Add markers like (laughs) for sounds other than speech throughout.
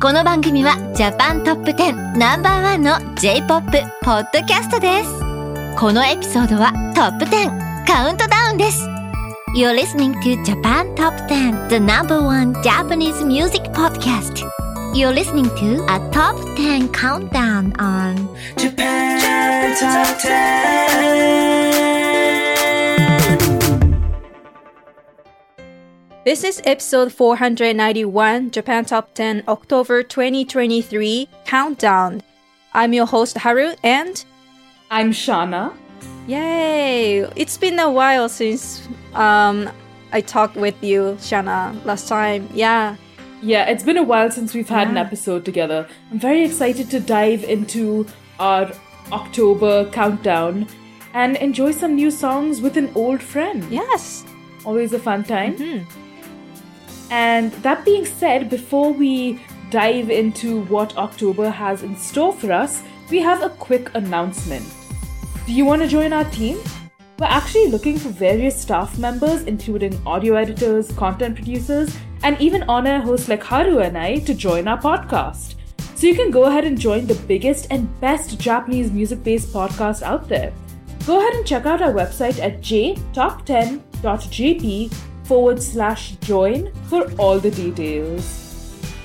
この番組はジャパントップ10ナンバーワンの J-POP ポッドキャストですこのエピソードはトップ10カウントダウンです You're listening to Japan Top 10 The number one Japanese music podcast You're listening to a top 10 countdown on Japan Top 10. This is episode 491, Japan Top 10, October 2023 Countdown. I'm your host Haru and I'm Shanna. yay! It's been a while since um I talked with you, Shanna, last time. Yeah. Yeah, it's been a while since we've had an episode together. I'm very excited to dive into our October countdown and enjoy some new songs with an old friend. Yes. Always a fun time. And that being said, before we dive into what October has in store for us, we have a quick announcement. Do you want to join our team? We're actually looking for various staff members, including audio editors, content producers, and even on air hosts like Haru and I, to join our podcast. So you can go ahead and join the biggest and best Japanese music based podcast out there. Go ahead and check out our website at jtop10.jp forward slash join for all the details.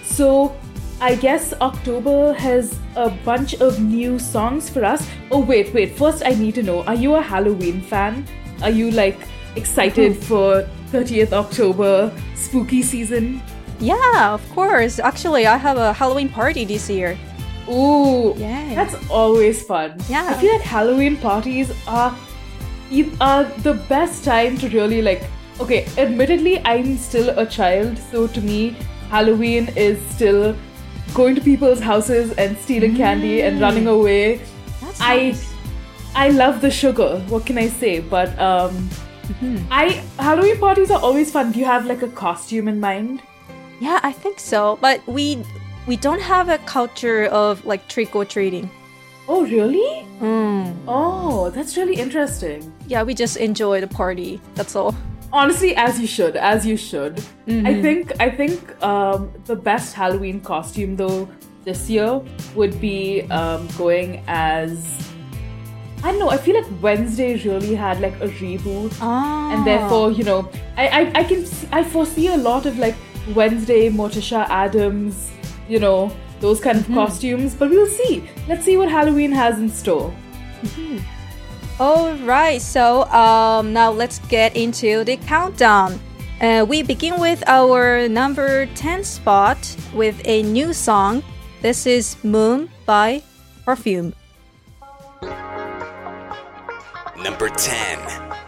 So, I guess October has a bunch of new songs for us. Oh, wait, wait. First, I need to know are you a Halloween fan? Are you like excited hmm. for 30th October spooky season? Yeah, of course. Actually, I have a Halloween party this year. Ooh, Yay. that's always fun. Yeah. I feel like Halloween parties are are the best time to really like. Okay, admittedly, I'm still a child, so to me, Halloween is still going to people's houses and stealing candy and running away. That's I nice. I love the sugar. What can I say? But um, Mm-hmm. I Halloween parties are always fun. Do you have like a costume in mind? Yeah, I think so. But we we don't have a culture of like trick or treating. Oh, really? Mm. Oh, that's really interesting. Yeah, we just enjoy the party. That's all. Honestly as you should as you should Mm-hmm. i think i think um, the best halloween costume though this year would be um, going as i don't know i feel like wednesday really had like a reboot Ah. and therefore you know I, I i can see, i foresee a lot of like wednesday morticia addams you know those kind of Mm-hmm. costumes but we'll see let's see what halloween has in store All right, so um, now let's get into the countdown. Uh, we begin with our number 10 spot with a new song. This is Moon by Perfume. Number 10.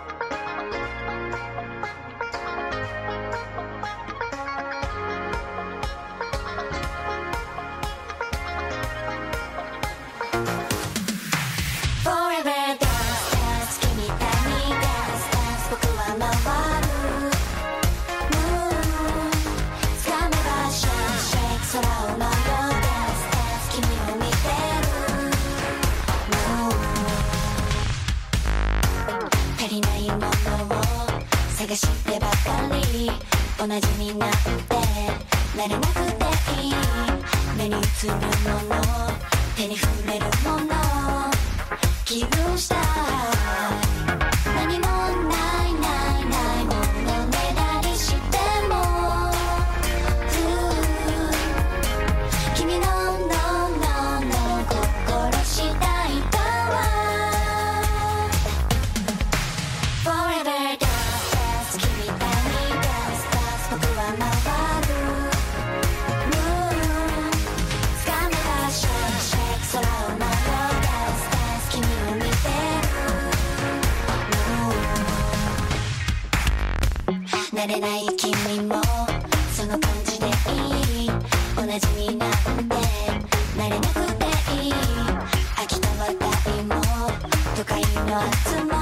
を探してばかり。同じになってなれなくていい。目に映るもの手に触れるもの。気分した慣れない君もその感じでいい。同じになって慣れなくていい。秋田は大も。都会の夏も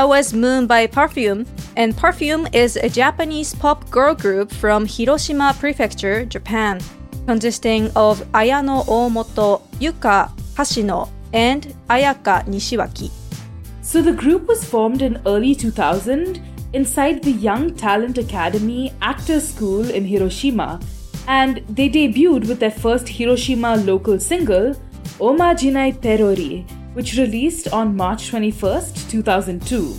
That was Moon by Perfume, and Perfume is a Japanese pop girl group from Hiroshima Prefecture, Japan, consisting of Ayano Omoto, Yuka Kashino, and Ayaka Nishiwaki. So the group was formed in early 2000 inside the Young Talent Academy Actor School in Hiroshima, and they debuted with their first Hiroshima local single, Omajinai Perori, which released on March 21st, 2002.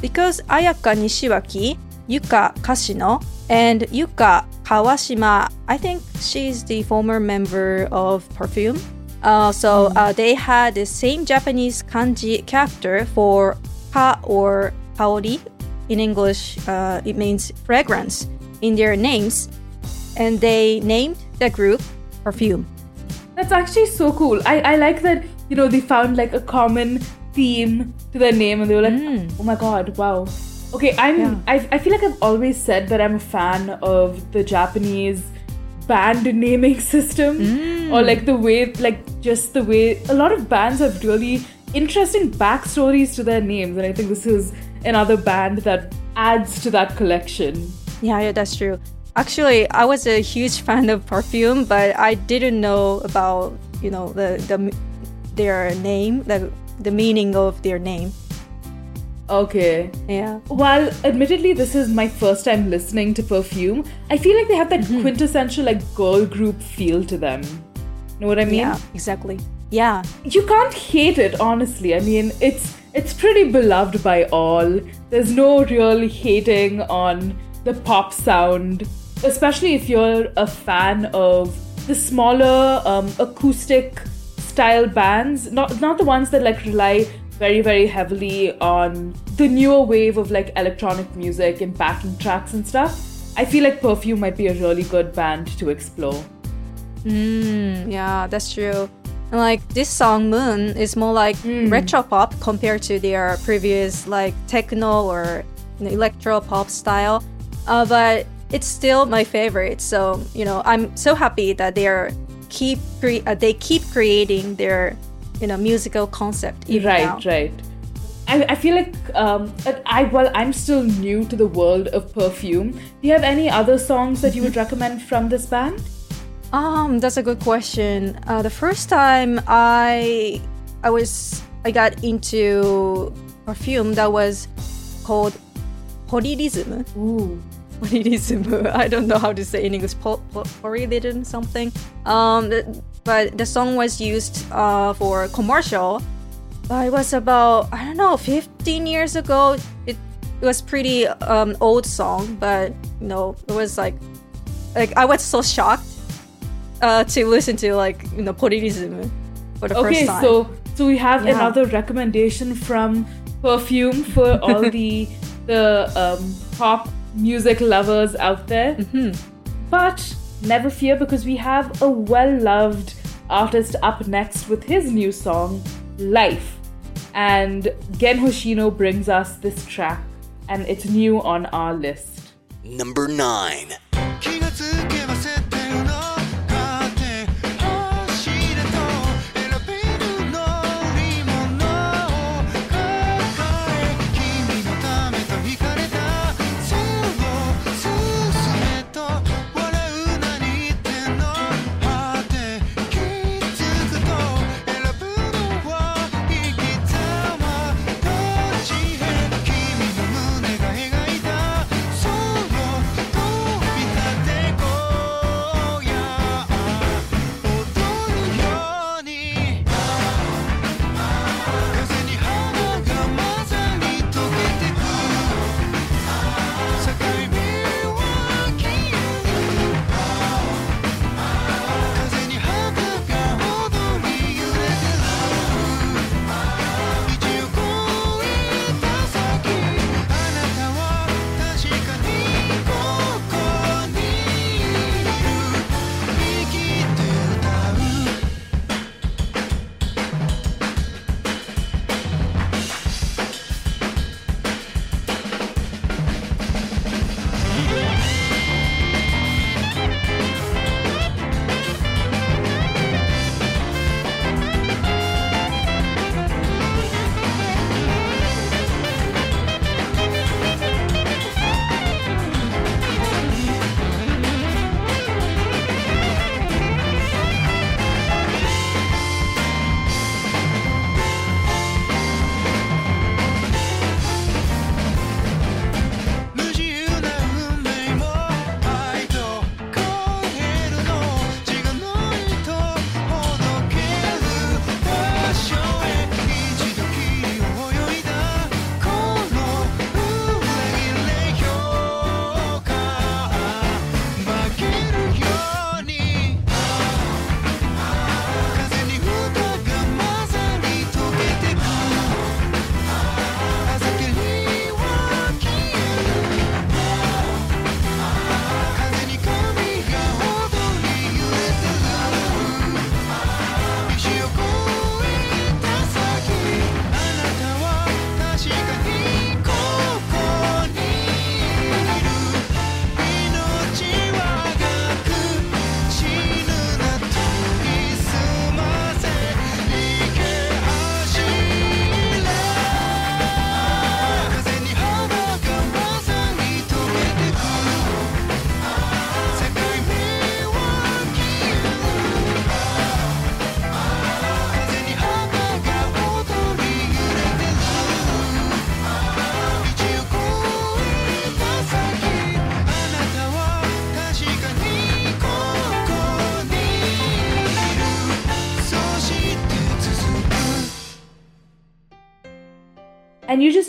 Because Ayaka Nishiwaki, Yuka Kashino, and Yuka Kawashima, I think she's the former member of Perfume. Uh, so uh, they had the same Japanese kanji character for ka or kaori. In English, uh, it means fragrance in their names, and they named the group Perfume. That's actually so cool. I, I like that, you know, they found like a common theme to their name and they were like, hmm. oh my god, wow. Okay, I'm Yeah. I, I feel like I've always said that I'm a fan of the Japanese band naming (laughs) system hmm. or like the way like just the way a lot of bands have really interesting backstories to their names and I think this is another band that adds to that collection. Yeah, yeah, that's true. Actually, I was a huge fan of Perfume, but I didn't know about you know the the their name, the the meaning of their name. Okay. Yeah. While admittedly this is my first time listening to Perfume, I feel like they have that Mm-hmm. quintessential like girl group feel to them. Know what I mean? Yeah, exactly. Yeah. You can't hate it, honestly. I mean, it's it's pretty beloved by all. There's no real hating on the pop sound, especially if you're a fan of the smaller um, acoustic style bands, not not the ones that like rely very very heavily on the newer wave of like electronic music and backing tracks and stuff. I feel like Perfume might be a really good band to explore. Mm, yeah, that's true. And like this song Moon is more like retro pop compared to their previous like techno or you know, electro pop style. Uh, but it's still my favorite. So you know, I'm so happy that they are keep cre- uh, they keep creating their you know musical concept. Right now. right I, I feel like um, I well I'm still new to the world of perfume, do you have any other songs that you would (laughs) recommend from this band? Um, that's a good question. Uh, the first time I I was I got into perfume that was called Polyrhythm. Ooh. (laughs) (laughs) I don't know how to say in English. Po- po- Polyrhythm something. Um, but the song was used uh, for commercial. But it was about I don't know 15 years ago. It, it was pretty um, old song, but you know it was like like I was so shocked uh, to listen to like you know Polyrhythm for the Okay, first time. Okay, so so we have Yeah. another recommendation from Perfume for all the (laughs) the um, pop music lovers out there. Mm-hmm. But never fear because we have a well loved artist up next with his new song, Life. And Gen Hoshino brings us this track, and it's new on our list. Number 9.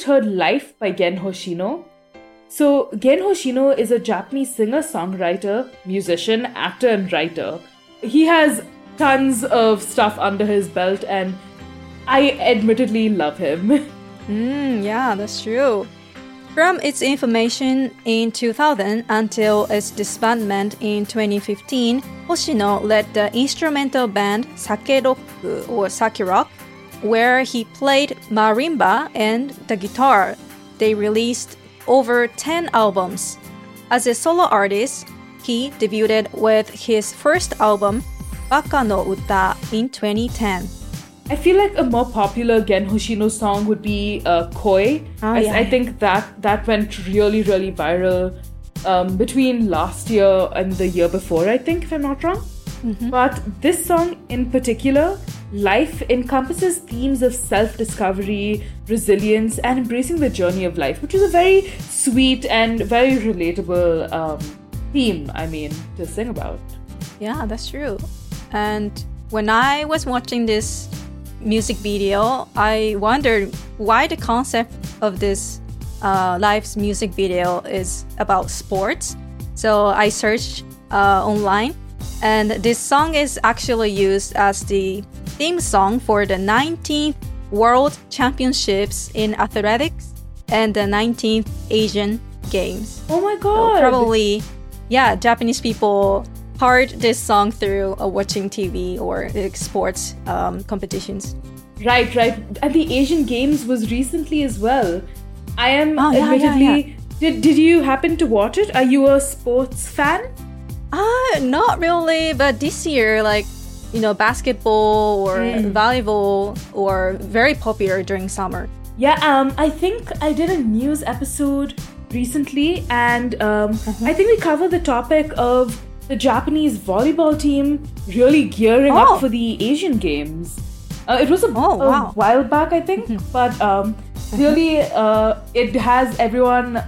Heard Life by Gen Hoshino. So, Gen Hoshino is a Japanese singer, songwriter, musician, actor, and writer. He has tons of stuff under his belt, and I admittedly love him. (laughs) Mm, yeah, that's true. From its information in 2000 until its disbandment in 2015, Hoshino led the instrumental band Sake Rock or Sake Rock, where he played marimba and the guitar. They released over 10 albums. As a solo artist, he debuted with his first album, Baka no Uta, in 2010. I feel like a more popular Gen Hoshino song would be uh, Koi. Oh, I, yeah. I think that that went really, really viral um, between last year and the year before, I think, if I'm not wrong. But this song in particular, Life, encompasses themes of self discovery, resilience, and embracing the journey of life, which is a very sweet and very relatable um, theme, I mean, to sing about. Yeah, that's true. And when I was watching this music video, I wondered why the concept of this uh, Life's music video is about sports. So I searched uh, online, and this song is actually used as the theme song for the 19th World Championships in Athletics and the 19th Asian Games. Oh my So god! probably, yeah, Japanese people heard this song through uh, watching TV or like, sports um, competitions. Right, right. And the Asian Games was recently as well. I am Oh, yeah, yeah, admittedly. Did, did you happen to watch it? Are you a sports fan? Ah, not really, but this year, like, you know, basketball or volleyball or very popular during summer. Yeah, um, I think I did a news episode recently, and um, I think we covered the topic of the Japanese volleyball team really gearing Oh. up for the Asian Games. Uh, it was a, Oh, a wow. while back, I think, but um, really, uh, it has everyone.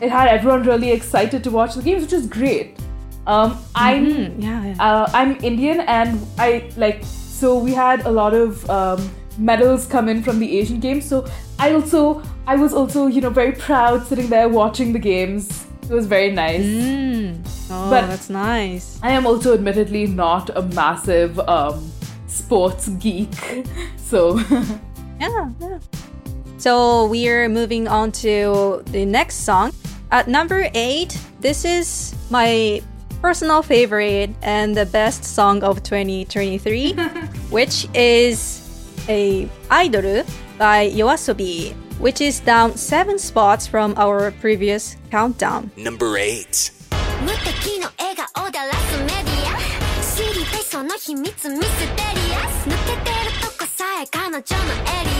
It had everyone really excited to watch the games, which is great. Um, I'm Mm, yeah, yeah. uh, I'm Indian, and I like so we had a lot of um, medals come in from the Asian Games. So I also I was also you know very proud sitting there watching the games. It was very nice. Mm. Oh, But- that's nice. I am also admittedly not a massive um, sports geek, (laughs) so (laughs) Yeah, yeah. So we're moving on to the next song. At number eight, this is my personal favorite and the best song of 2023, (laughs) which is a Idol by Yoasobi, which is down seven spots from our previous countdown. Number 8. 無敵の笑顔でラスメディア知りたいその秘密ミステリアス抜けてるとこさえ彼女のエリ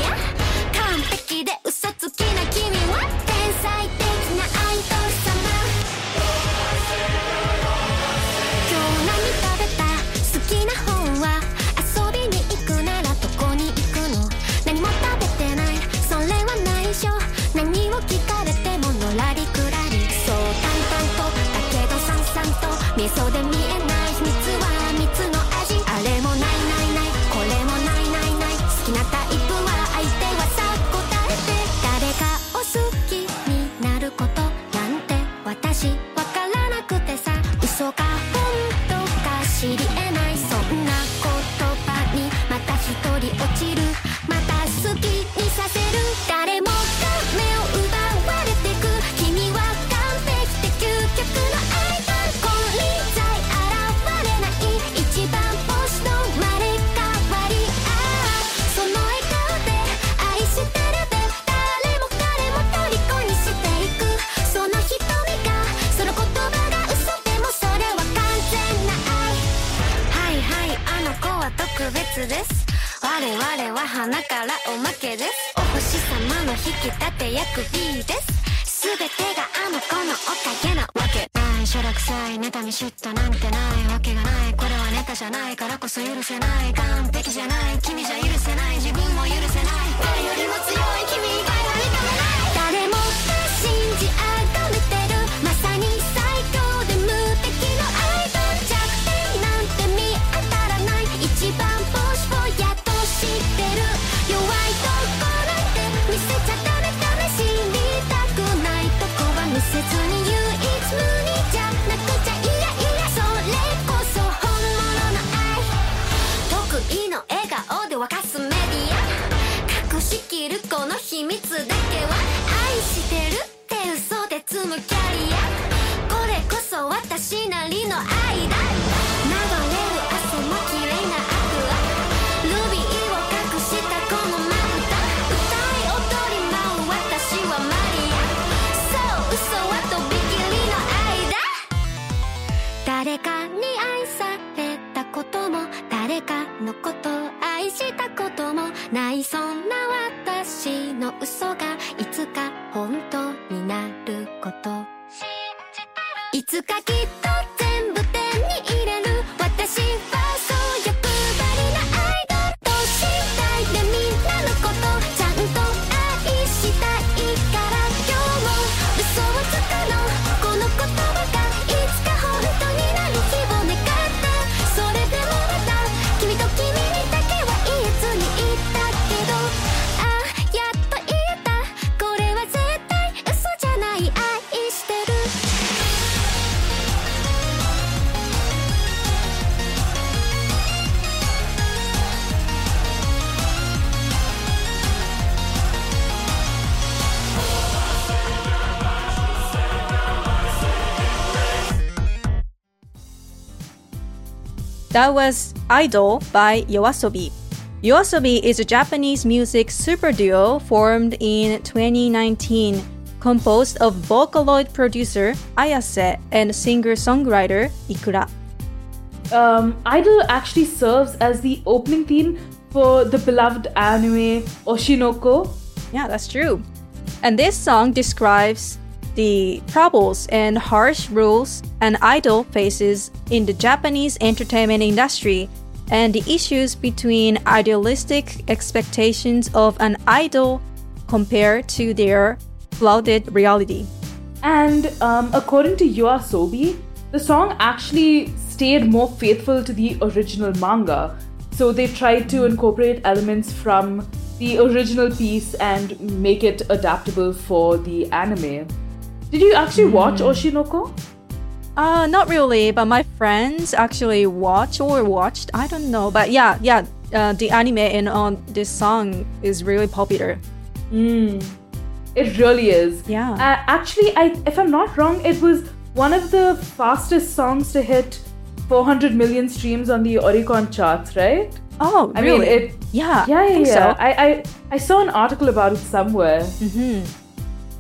ア完璧で嘘つきな君は天才 と味噌で見えない秘密は蜜の味。あれもないないない。これもないないない。好きなタイプは相手はさ答えて誰かを好きになることなんて。私わからなくてさ嘘か本当か知り得ない。そんな言葉にまた一人落ちるまた好きに特別です。我々は花からおまけです。お星様の引き立て役 B です。全てがあの子のおかげなわけ。ないしょらくさい妬み嫉妬なんてないわけがない。これはネタじゃないからこそ許せない。完璧じゃない。君じゃ許せない。自分も許せない。誰よりも強い君以外は認めない顔で沸かすメディア。隠しきるこの秘密だけは愛してるって嘘で積むキャリアこれこそ私なりの愛だ流れる汗も綺麗なアクアルビーを隠したこのまぶた歌い踊り舞う私はマリア。そう嘘はとびきりの愛だ誰か誰かのこと愛したこともない。そんな私の嘘がいつか本当になること。いつかきっと That was Idol by Yoasobi. Yoasobi is a Japanese music super duo formed in 2019, composed of Vocaloid producer Ayase and singer-songwriter Ikura. Um, Idol actually serves as the opening theme for the beloved anime Oshi no Ko. Yeah, that's true. And this song describes the troubles and harsh rules an idol faces in the Japanese entertainment industry and the issues between idealistic expectations of an idol compared to their flaunted reality. And um, according to Yoasobi, the song actually stayed more faithful to the original manga. So they tried to incorporate elements from the original piece and make it adaptable for the anime. Did you actually watch Oshi no Ko? Uh, not really, but my friends actually watch or watched. I don't know, but yeah, yeah, uh, the anime and on this song is really popular. It really is. Yeah. Uh, actually, I, if I'm not wrong, it was one of the fastest songs to hit 400 million streams on the Oricon charts, right? Oh, I really? mean, it. yeah, Yeah, I yeah, think yeah. so. I, I, I saw an article about it somewhere.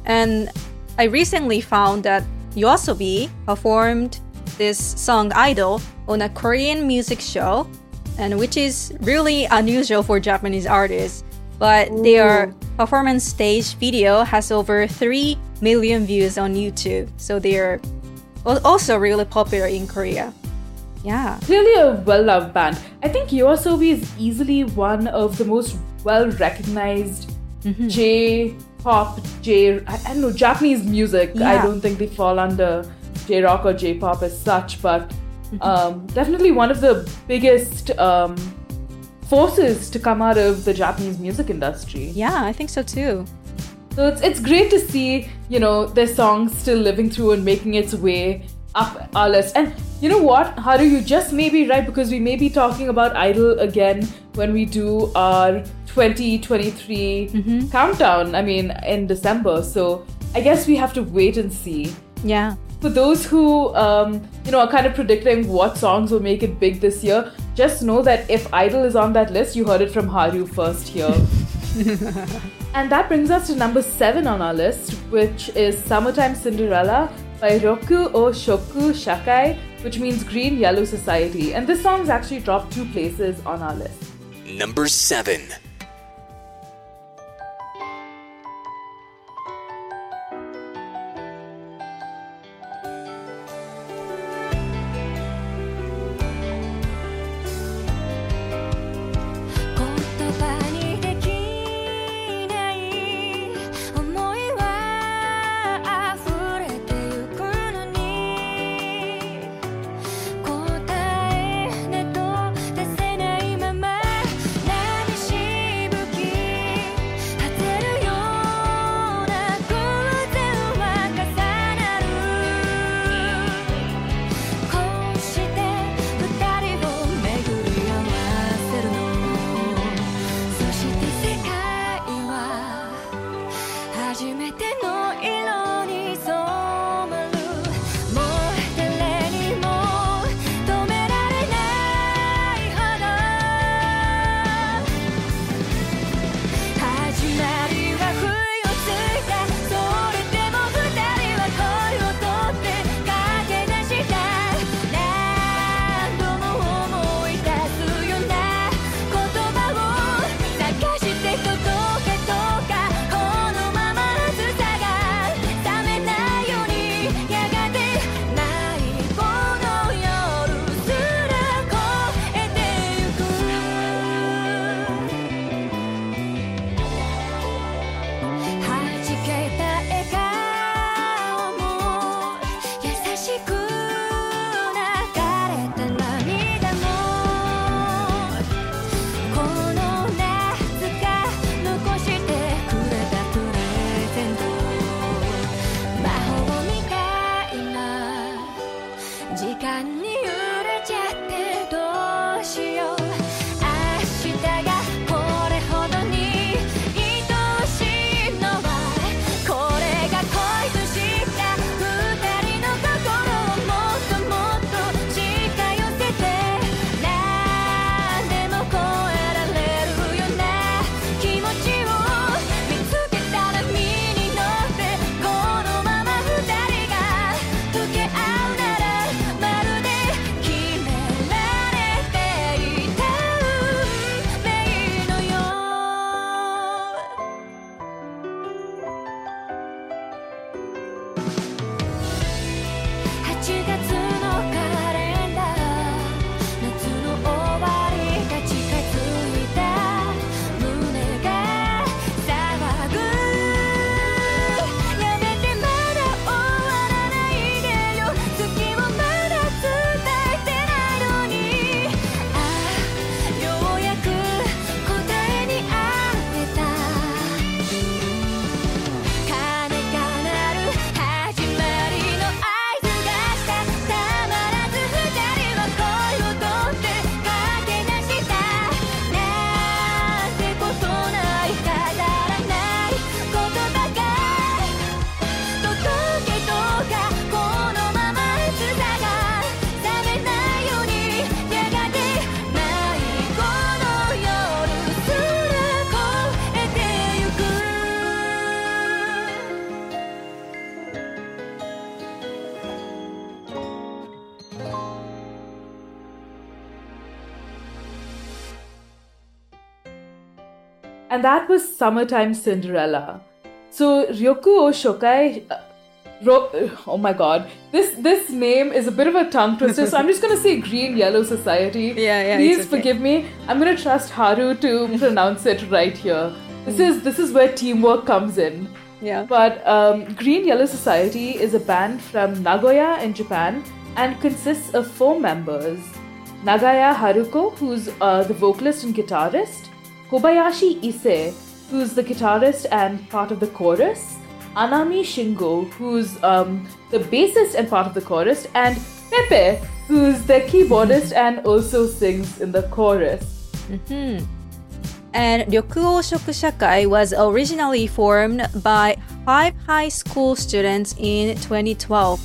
And I recently found that Yoasobi performed this song Idol on a Korean music show, and which is really unusual for Japanese artists. But their performance stage video has over 3 million views on YouTube. So they're also really popular in Korea. Yeah. Clearly a well loved band. I think Yoasobi is easily one of the most well recognized mm-hmm. J pop, J. I, I don't know, Japanese music. I don't think they fall under J rock or J pop as such, but um, definitely one of the biggest um, forces to come out of the Japanese music industry. Yeah, I think so too. So it's it's great to see, you know, their songs still living through and making its way up our list. And you know what, Haru, you just may be right because we may be talking about Idol again when we do our 2023 countdown. I mean, in December. So I guess we have to wait and see. Yeah. For those who, um, you know, are kind of predicting what songs will make it big this year, just know that if Idol is on that list, you heard it from Haru first here. (laughs) and that brings us to number seven on our list, which is Summertime Cinderella by Roku o Shoku Shakai, which means Green Yellow Society. And this song's actually dropped two places on our list. Number 7. And that was Summertime Cinderella. So Ryoku Oshokai. Shokai. uh, Ro- oh my god, this this name is a bit of a tongue twister, so I'm just gonna say Green Yellow Society. (laughs) Yeah, yeah, Please okay. forgive me. I'm gonna trust Haru to pronounce it right here. This is this is where teamwork comes in. Yeah. But um, Green Yellow Society is a band from Nagoya in Japan and consists of four members Nagaya Haruko, who's uh, the vocalist and guitarist, Kobayashi Ise, who's the guitarist and part of the chorus, Anami Shingo, who's um, the bassist and part of the chorus, and Pepe, who's the keyboardist and also sings in the chorus. And Ryokuo Shokushakai was originally formed by five high school students in 2012.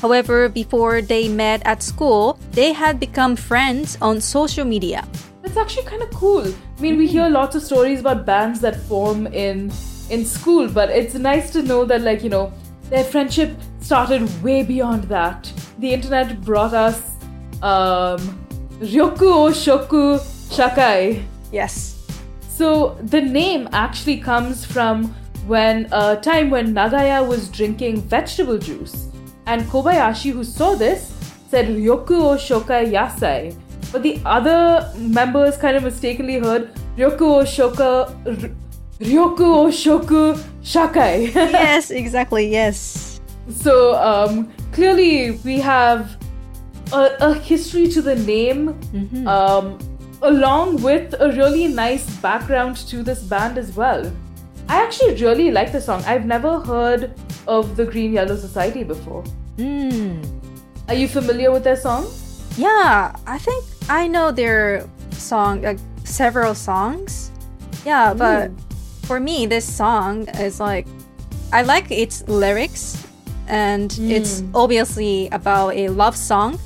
However, before they met at school, they had become friends on social media. That's actually kind of cool. I mean, we hear lots of stories about bands that form in in school, but it's nice to know that like you know their friendship started way beyond that. The internet brought us um, Ryoku o Shoku Shakai. Yes. So the name actually comes from when a time when Nagaya was drinking vegetable juice, and Kobayashi, who saw this, said Ryoku o Shokai Yasai. But the other members kind of mistakenly heard Ryoku o Shoka R- Ryoku o Shoku Shakai. (laughs) yes, exactly. Yes. So um, clearly, we have a, a history to the name, um, along with a really nice background to this band as well. I actually really like the song. I've never heard of the Green Yellow Society before. Hmm. Are you familiar with their song? Yeah, I think I know their song, like several songs. Yeah, but for me, this song is like, I like its lyrics, and it's obviously about a love song,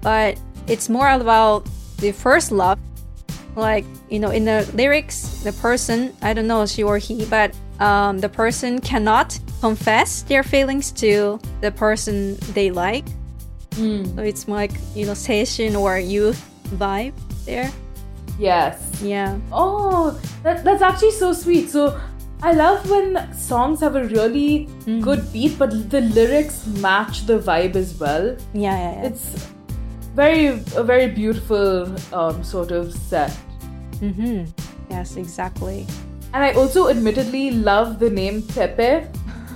but it's more about the first love. Like, you know, in the lyrics, the person, I don't know, she or he, but um, the person cannot confess their feelings to the person they like. So it's like, you know, session or youth vibe there. Yes. Yeah. Oh, that, that's actually so sweet. So I love when songs have a really good beat, but the lyrics match the vibe as well. Yeah, yeah, yeah. It's very a very beautiful um, sort of set. mm-hmm. Yes, exactly. And I also admittedly love the name Pepe.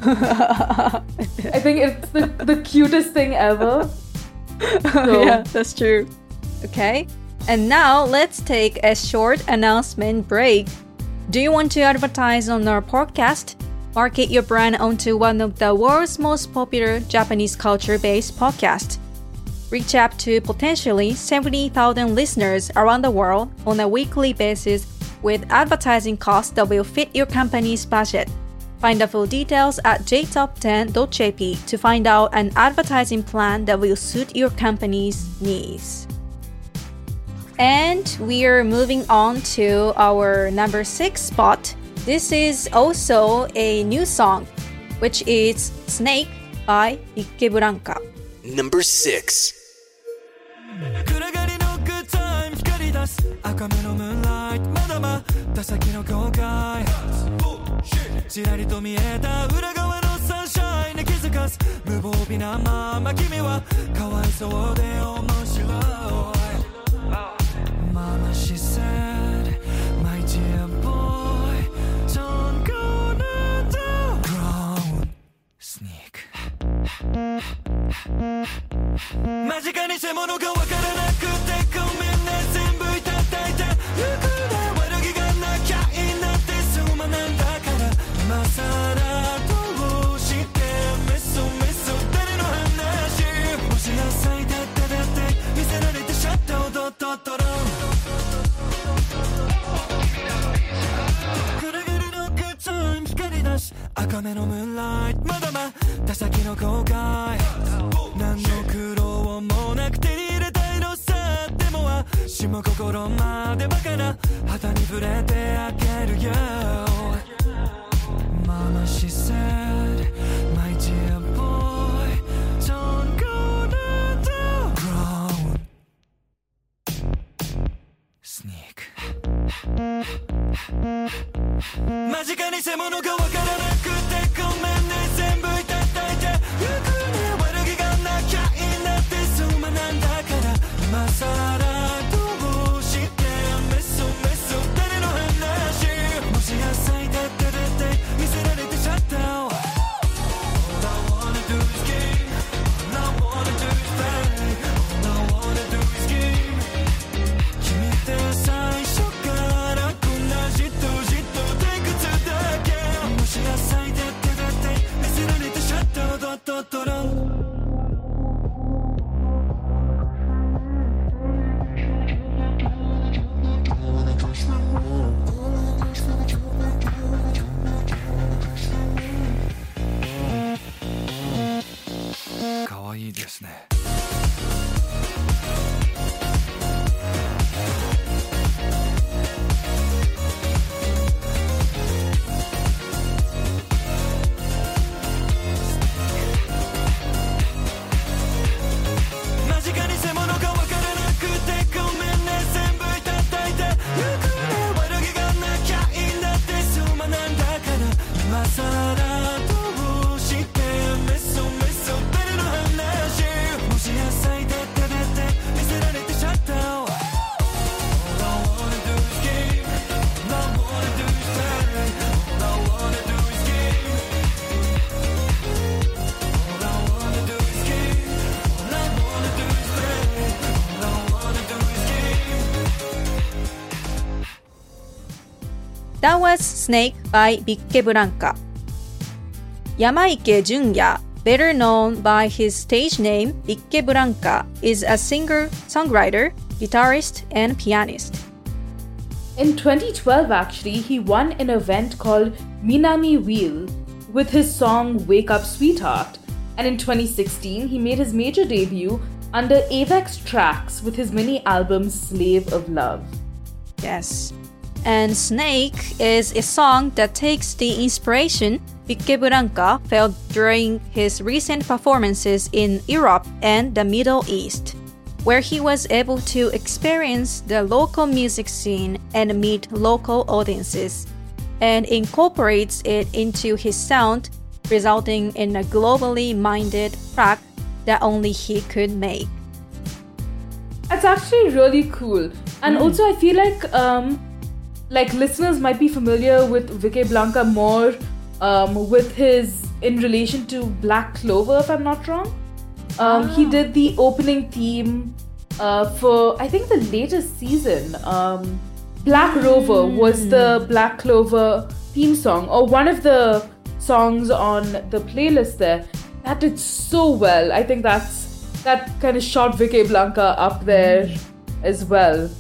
(laughs) I think it's the, the cutest thing ever. (laughs) (laughs) So, yeah, that's true. Okay. And now let's take a short announcement break. Do you want to advertise on our podcast? Market your brand onto one of the world's most popular Japanese culture based podcasts. Reach out to potentially 70,000 listeners around the world on a weekly basis with advertising costs that will fit your company's budget. Find the full details at jtop10.jp to find out an advertising plan that will suit your company's needs. And we are moving on to our number six spot. This is also a new song, which is Snake by Ikebranka. Number 6. 暗がりのグッタイム光り出す赤目のムーンライトまだまだ先の後悔 ちらりと見えた裏側のサンシャインに気づかず無防備なまま君はかわいそうで面白い。まま視線 That was Snake by Vickeblanka. Yamaike Junya, better known by his stage name Vickeblanka, is a singer, songwriter, guitarist, and pianist. In 2012, actually, he won an event called Minami Wheel with his song Wake Up Sweetheart. And in 2016, he made his major debut under Avex Tracks with his mini album Slave of Love. Yes. And Snake is a song that takes the inspiration Vickeblanka felt during his recent performances in Europe and the Middle East, where he was able to experience the local music scene and meet local audiences, and incorporates it into his sound, resulting in a globally minded track that only he could make. That's actually really cool. And also, I feel like um, like listeners might be familiar with Vickeblanka more um, with his in relation to Black Clover, if I'm not wrong. Um, He did the opening theme uh, for I think the latest season. Um, Black Rover was the Black Clover theme song, or one of the songs on the playlist there. That did so well. I think that's that kind of shot Vickeblanka up there as well.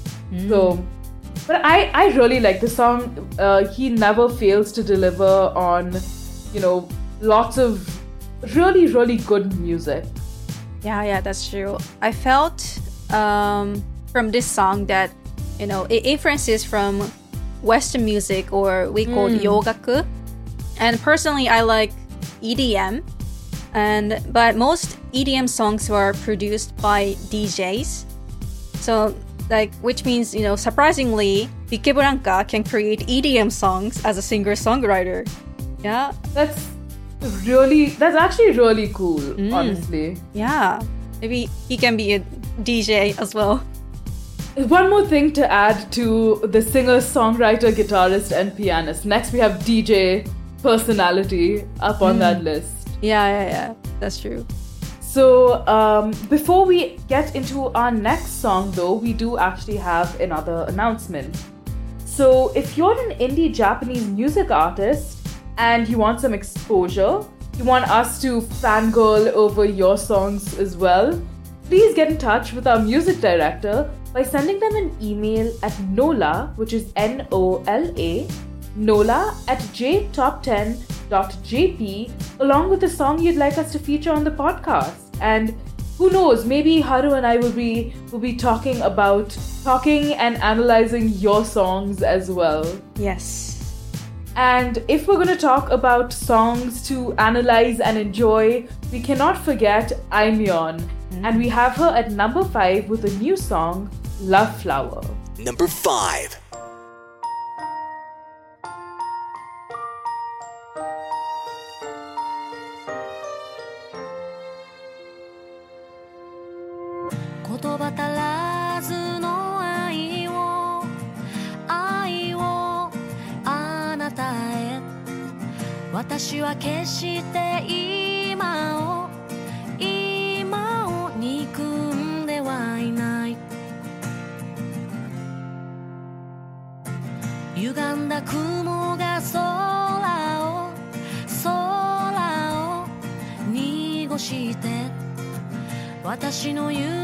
So, but I I really like the song. Uh, he never fails to deliver on, you know, lots of really really good music. Yeah, yeah, that's true. I felt um, from this song that you know it influences from Western music or we call it yogaku. And personally, I like EDM, and but most EDM songs were produced by DJs. So like, which means you know, surprisingly, Vicky can create EDM songs as a singer songwriter. Yeah, That's really that's actually really cool. Mm. Honestly. yeah. Maybe he can be a DJ as well. One more thing to add to the singer, songwriter, guitarist, and pianist. Next, we have DJ personality up on mm. that list. Yeah, yeah, yeah. That's true. So, um, before we get into our next song, though, we do actually have another announcement. So, if you're an indie Japanese music artist and you want some exposure, you want us to fangirl over your songs as well, please get in touch with our music director by sending them an email at NOLA, which is N O L A, NOLA at jtop10.jp, along with the song you'd like us to feature on the podcast. And who knows, maybe Haru and I will be will be talking about talking and analyzing your songs as well. Yes. And if we're going to talk about songs to analyze and enjoy, we cannot forget Aimyon. Mm-hmm. And we have her at number 5 with a new song, Love Flower. Number 5. 私の夢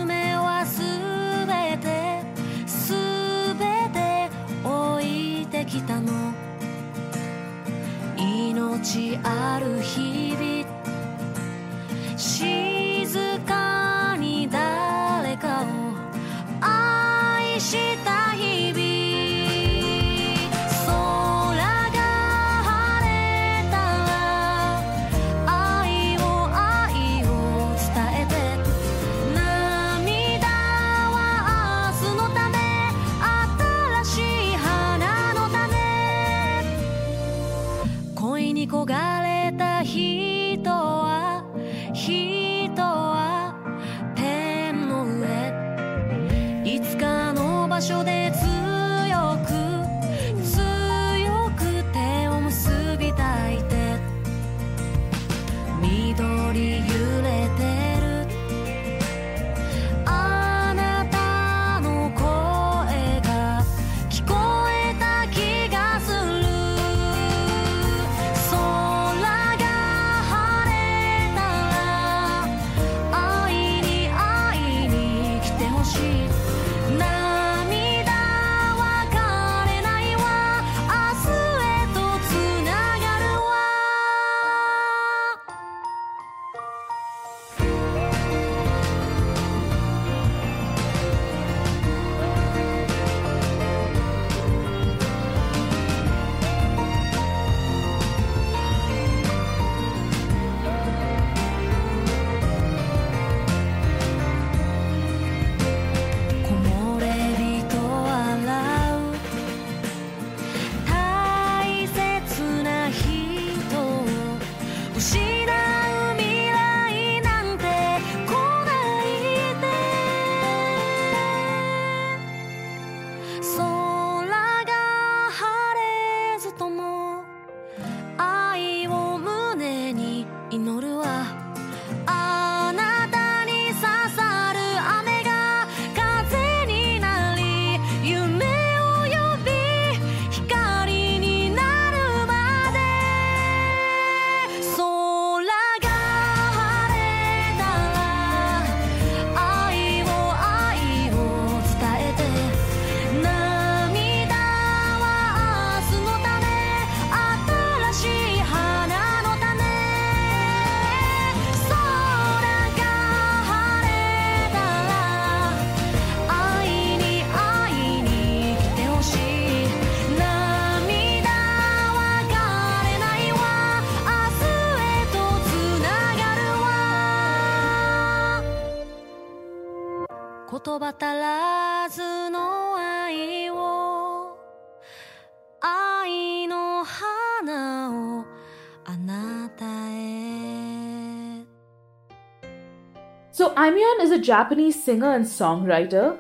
So Aimyon is a Japanese singer and songwriter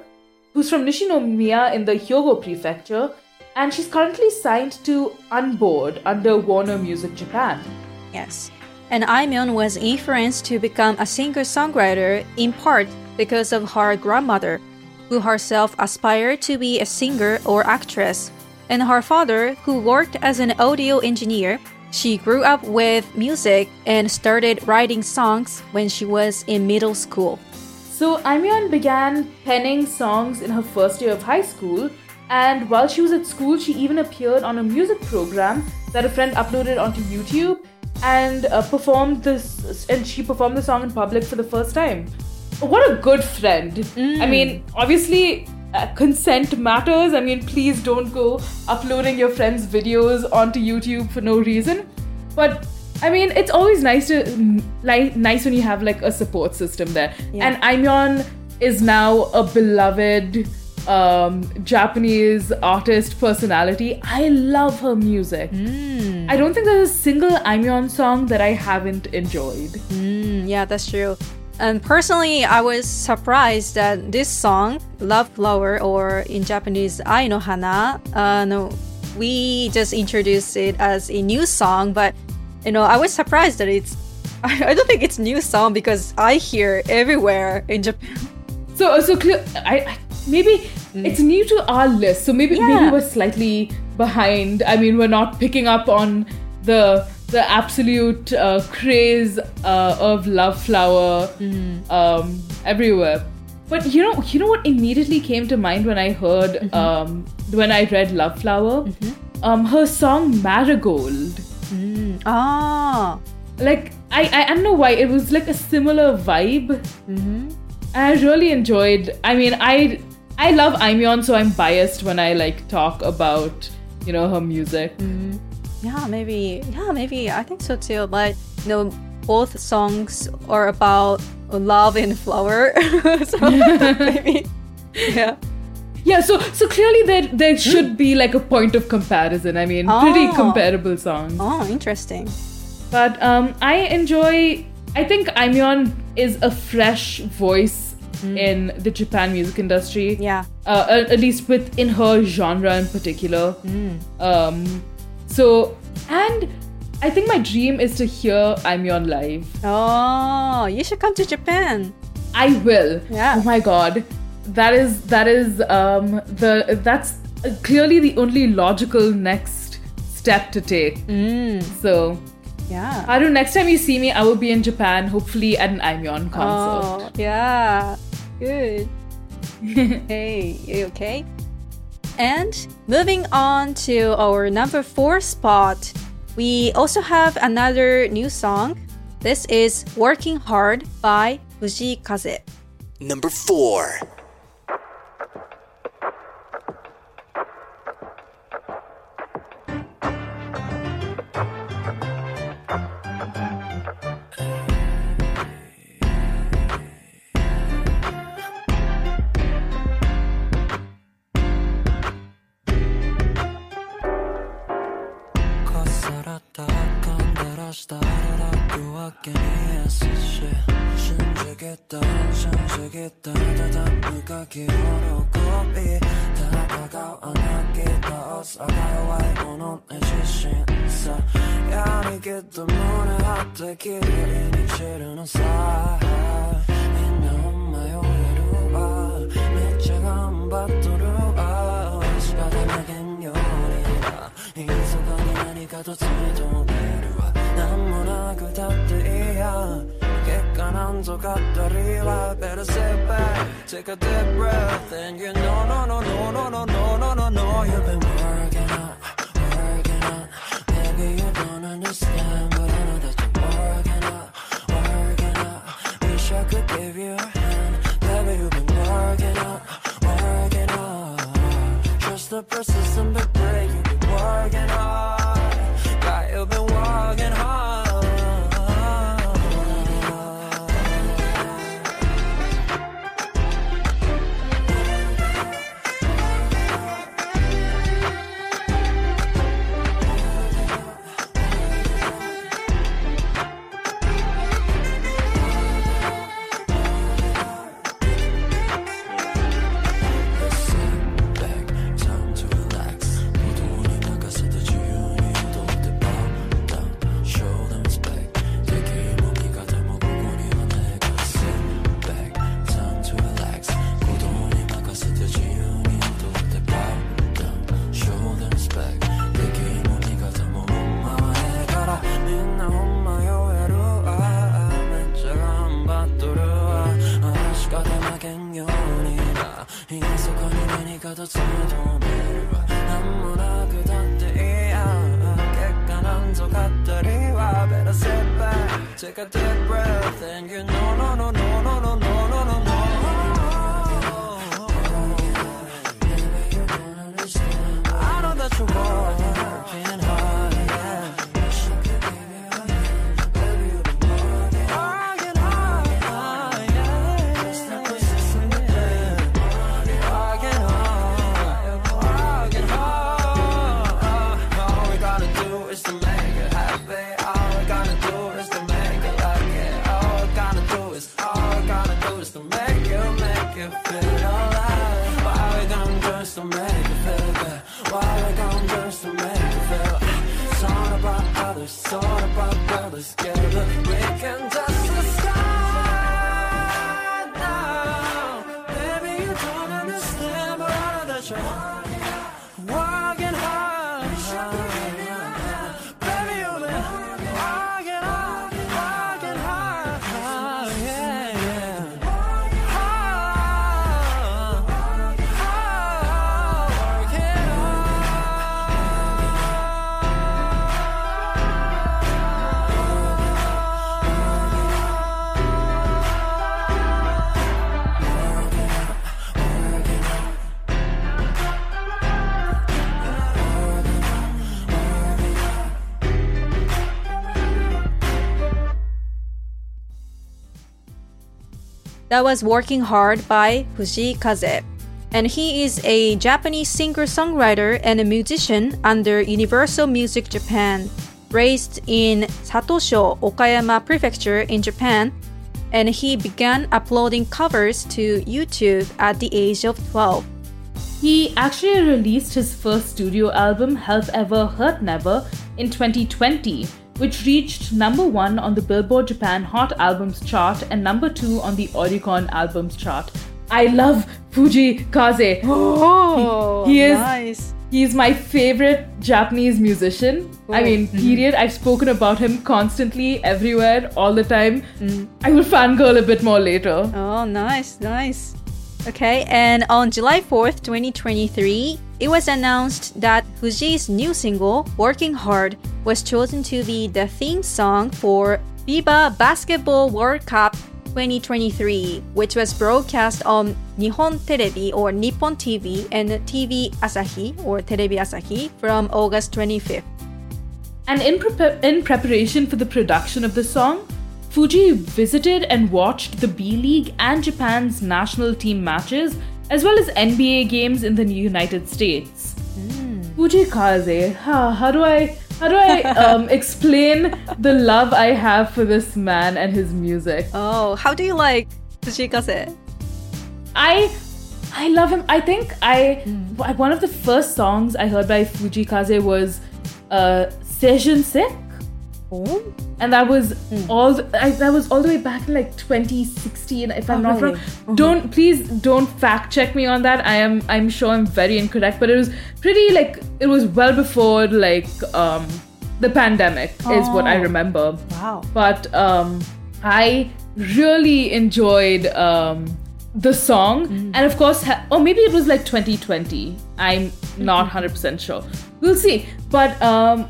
who's from Nishinomiya in the Hyogo prefecture and she's currently signed to unBORDE under Warner Music Japan. Yes. And Aimyon was influenced to become a singer-songwriter in part because of her grandmother, who herself aspired to be a singer or actress, and her father, who worked as an audio engineer. She grew up with music and started writing songs when she was in middle school. So Aimyon began penning songs in her first year of high school and while she was at school she even appeared on a music program that a friend uploaded onto YouTube and uh, performed this and she performed the song in public for the first time. What a good friend. I mean, obviously uh, consent matters. I mean, please don't go uploading your friends' videos onto YouTube for no reason. But I mean, it's always nice to like nice when you have like a support system there. Yeah. And Aimyon is now a beloved um, Japanese artist personality. I love her music. I don't think there's a single Aimyon song that I haven't enjoyed. Mm, yeah, that's true. And personally, I was surprised that this song, Love Flower, or in Japanese, Ai no Hana, uh, no, we just introduced it as a new song, but you know, I was surprised that it's. (laughs) I don't think it's new song because I hear everywhere in Japan. So, so clear. I, I maybe it's new to our list, so maybe Yeah. maybe we're slightly behind. I mean, we're not picking up on the the absolute uh, craze uh, of Love Flower um, everywhere. But you know, you know what immediately came to mind when I heard um, when I read Love Flower, um, her song Marigold. Ah, Like I, I I don't know why it was like a similar vibe. Mm-hmm. I really enjoyed. I mean, I I love Aimyon, so I'm biased when I like talk about you know her music. Yeah, maybe, yeah, maybe. I think so too. But you know, both songs are about love and flower, (laughs) so (laughs) maybe, yeah. Yeah, so so clearly there there should be like a point of comparison. I mean, pretty Oh. comparable songs. Oh, interesting. But um, I enjoy. I think Aimyon is a fresh voice in the Japan music industry. Yeah. uh, at at least within her genre in particular. Um, so, and I think my dream is to hear Aimyon live. Oh, you should come to Japan. I will. Yeah. Oh my god, that is that is um the that's clearly the only logical next step to take. So. Yeah. I don't. Next time you see me, I will be in Japan, hopefully at an Aimyon concert. Oh, yeah. Good. (laughs) hey, you okay? And moving on to our number four spot, we also have another new song. This is Working Hard by Fujii Kaze. Number 4. 喜び戦わなき倒す赤弱い者ね自身さやりきった胸張って綺麗に散る。のさみんなほんまよえる。わめっちゃ頑張っとる。わ仕方なけんようにな密かに何かと詰め止める。わ何もなくたっていいや an angel got. Better sit back, take a deep breath, and you know, no, no, no, no, no, no, no, no, no, you've been working on, working on. Maybe you don't understand, but I know that you're working on, working on. Wish I could give you a hand, baby, you've been working on, working on. Just the persistent but. 何もなくたっていいや結果なんぞ語りはベラせば Take a deep breath and you know no no no That was Working Hard by Fujii Kaze. And he is a Japanese singer songwriter and a musician under Universal Music Japan, raised in Satosho, Okayama Prefecture in Japan. And he began uploading covers to YouTube at the age of 12. He actually released his first studio album, Help Ever, Hurt Never, in 2020, which reached number one on the Billboard Japan Hot Albums chart and number two on the Oricon Albums chart. I love Fujii Kaze. (gasps) Oh, He is- nice. He's my favorite Japanese musician. I Oh. mean, period. I've spoken about him constantly, everywhere, all the time. Mm. I will fangirl a bit more later. Oh, nice, nice. Okay, and on July 4th, 2023, it was announced that Fujii's new single, Working Hard, was chosen to be the theme song for FIBA Basketball World Cup 2023, which was broadcast on Nihon Terebi or Nippon TV and TV Asahi or Terebi Asahi from August 25th. And in, prep in preparation for the production of the song, Fuji visited and watched the B League and Japan's national team matches, as well as NBA games in the United States. Kaze, how, how do I how do I (laughs) um, explain the love I have for this man and his music? Oh, how do you like Fujii Kaze? I I love him. I think I one of the first songs I heard by Fujii Kaze was uh Seishun Sick. Oh, And that was all the, I, that was all the way back in like 2016 if I'm Oh, not really? wrong. Don't please don't fact check me on that. I am I'm sure I'm very incorrect, but it was pretty like it was well before like um the pandemic is what I Oh. remember. wow. But um I really enjoyed um the song and of course ha- or maybe it was like 2020 i'm not 100% sure we'll see but um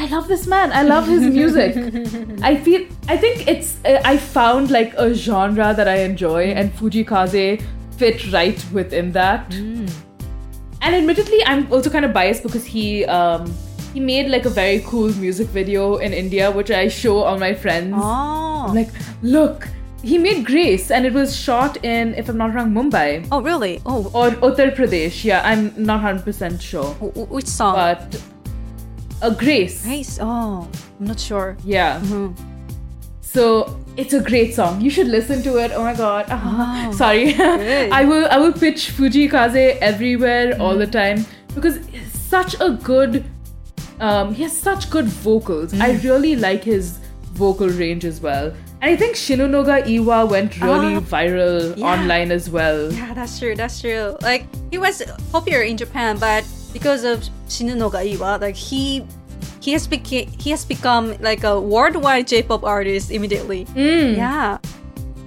i love this man. I love his music. (laughs) I feel i think it's uh, i found like a genre that i enjoy and Fujii Kaze fit right within that. And admittedly i'm also kind of biased because he um he made like a very cool music video in india which i show all my friends. Oh, I'm like, look, he made Grace, and it was shot in, if I'm not wrong, Mumbai. Oh really? Oh, or Uttar Pradesh. Yeah, I'm not 100% sure, wh- wh- which song? but a Grace. Grace. Oh, I'm not sure. Yeah. Mhm. So it's a great song. You should listen to it. Oh my god. (laughs) Ah, Oh, Sorry. (laughs) I will I will pitch Fujii Kaze everywhere all the Mm. time because such a good um he has such good vocals. I Mm. really like his vocal range as well. And I think Shinunoga E-Wa went really Ah, viral yeah. online as well. Yeah, that's true. That's true. Like he was popular in Japan, but because of Shinunoga E-Wa, like he he has became he has become like a worldwide J-pop artist immediately. Mm. Yeah.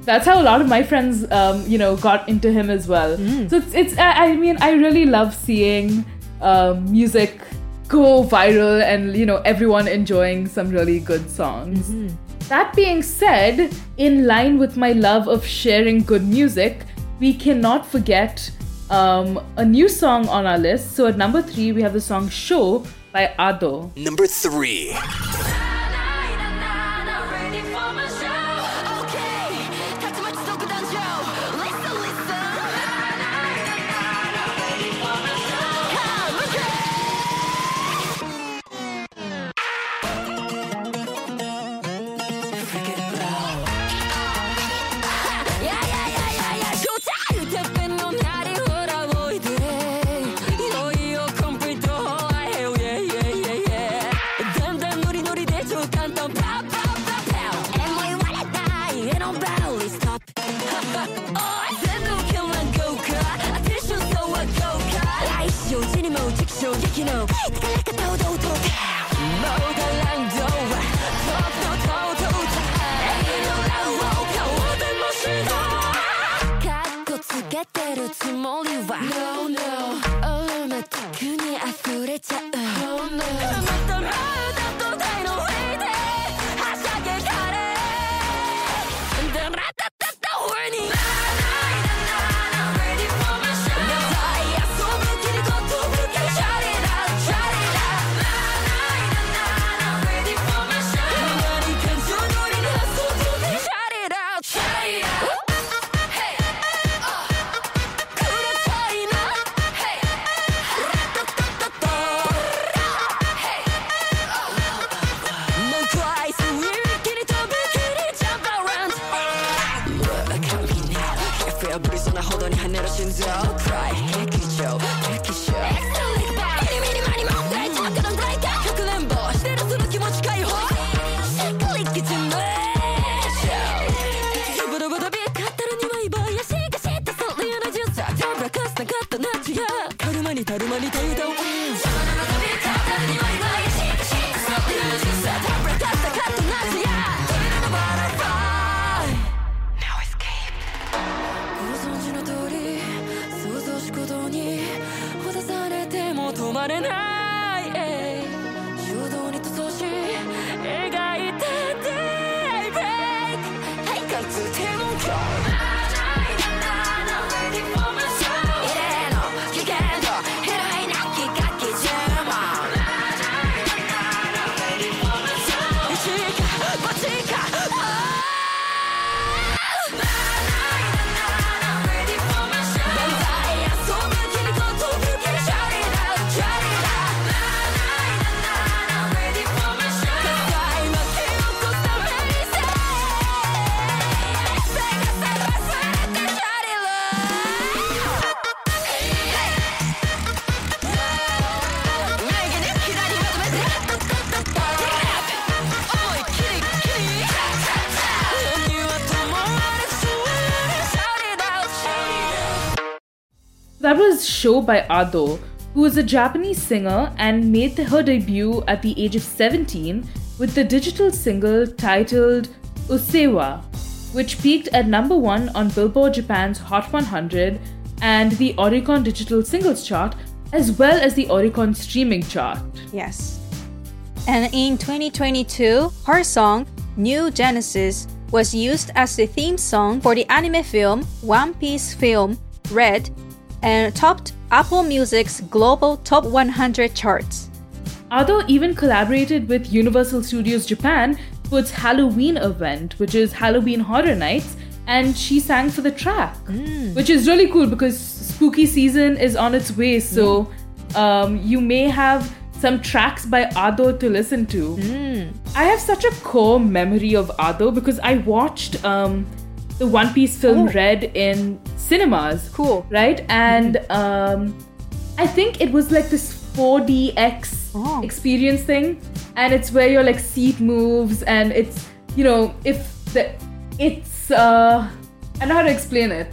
That's how a lot of my friends, um, you know, got into him as well. Mm. So it's, it's I, I mean, I really love seeing um, music go viral and, you know, everyone enjoying some really good songs. Mm-hmm. That being said, in line with my love of sharing good music, we cannot forget um, a new song on our list. So at number three, we have the song Show by Ado. Number three. Show by Ado, who is a Japanese singer and made her debut at the age of 17 with the digital single titled Usseewa, which peaked at number one on Billboard Japan's Hot 100 and the Oricon Digital Singles Chart, as well as the Oricon Streaming Chart. Yes. And in 2022, her song New Genesis was used as the theme song for the anime film One Piece film Red and topped Apple Music's global top 100 charts. Ado even collaborated with Universal Studios Japan for its Halloween event, which is Halloween Horror Nights, and she sang for the track, which is really cool because spooky season is on its way. So um, you may have some tracks by Ado to listen to. I have such a core memory of Ado because I watched um, the One Piece film Oh. Red in cinemas. Cool. Right? And um, I think it was like this 4DX Oh. experience thing. And it's where your like seat moves and it's, you know, if the, it's, uh, I don't know how to explain it,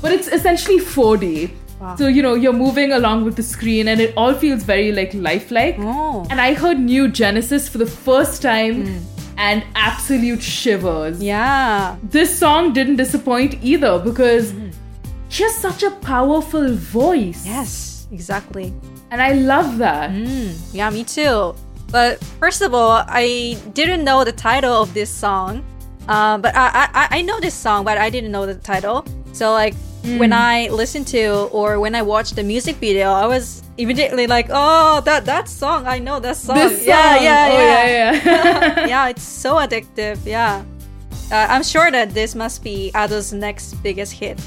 but it's essentially 4D. Wow. So, you know, you're moving along with the screen and it all feels very like lifelike. Oh. And I heard New Genesis for the first time and absolute shivers Yeah. this song didn't disappoint either because she has such a powerful voice. Yes, exactly. And I love that. Yeah, me too. But first of all, I didn't know the title of this song. Uh, but I, I I know this song, but I didn't know the title. So like when I listened to or when I watched the music video, I was immediately like, oh, that that song, I know that song. Song. Yeah, yeah, Oh, yeah. yeah, yeah. (laughs) (laughs) yeah, it's so addictive. Yeah. Uh, I'm sure that this must be Ado's next biggest hit.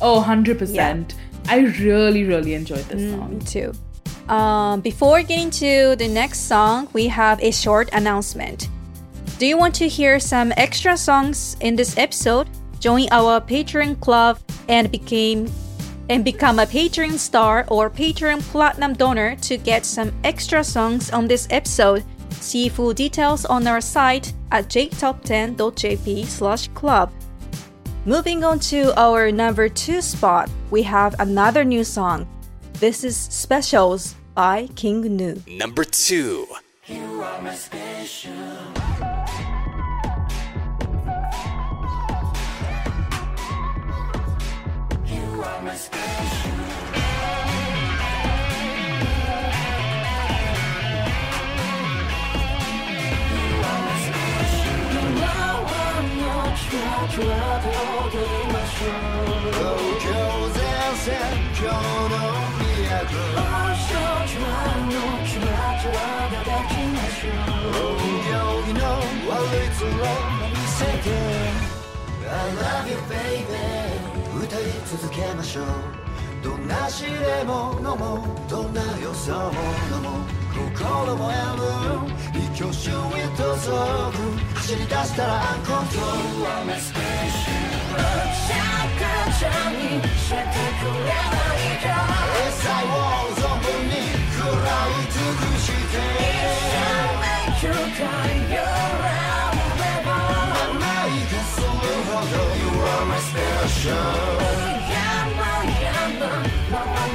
oh, 100%. I really, really enjoyed this Me song. too. Um, before getting to the next song, we have a short announcement. Do you want to hear some extra songs in this episode? Join our Patreon club and became and become a Patreon star or Patreon platinum donor to get some extra songs on this episode. See full details on our site at jtop10.jp slash club. Moving on to our number two spot, we have another new song. This is SPECIALZ by King Gnu. Number 2. 東京全線今日の都明日はの気持ちは叩きましょう運行儀の悪いつを見せて I love you baby 歌い続けましょう。どんなしれものもどんな予想も者も心もやむ一挙手一投足走り出したらアンコントロールメスペーションシャカちゃんにしてくればいい存分に食らい尽くして一生命許可よ You're my special We're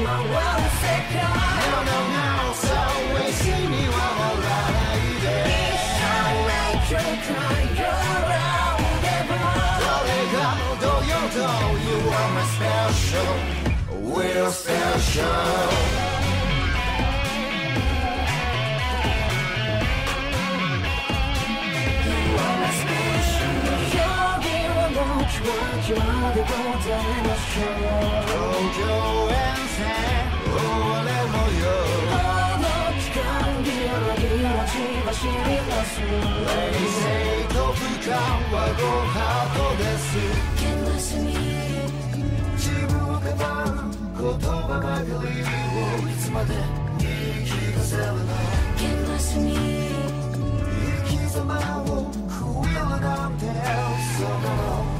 my special Will special 言葉ばかりをいつまで言い聞かせるの生き様を食えるなんてそこの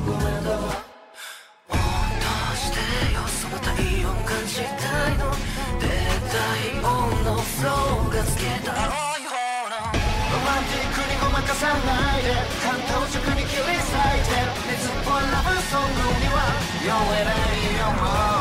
ごめんだわどうしてよその体温感じたいの低体温のフローがつけたロマンティックにごまかさないで関東色に切り裂いて熱っぽいラブソングには酔えないよもう。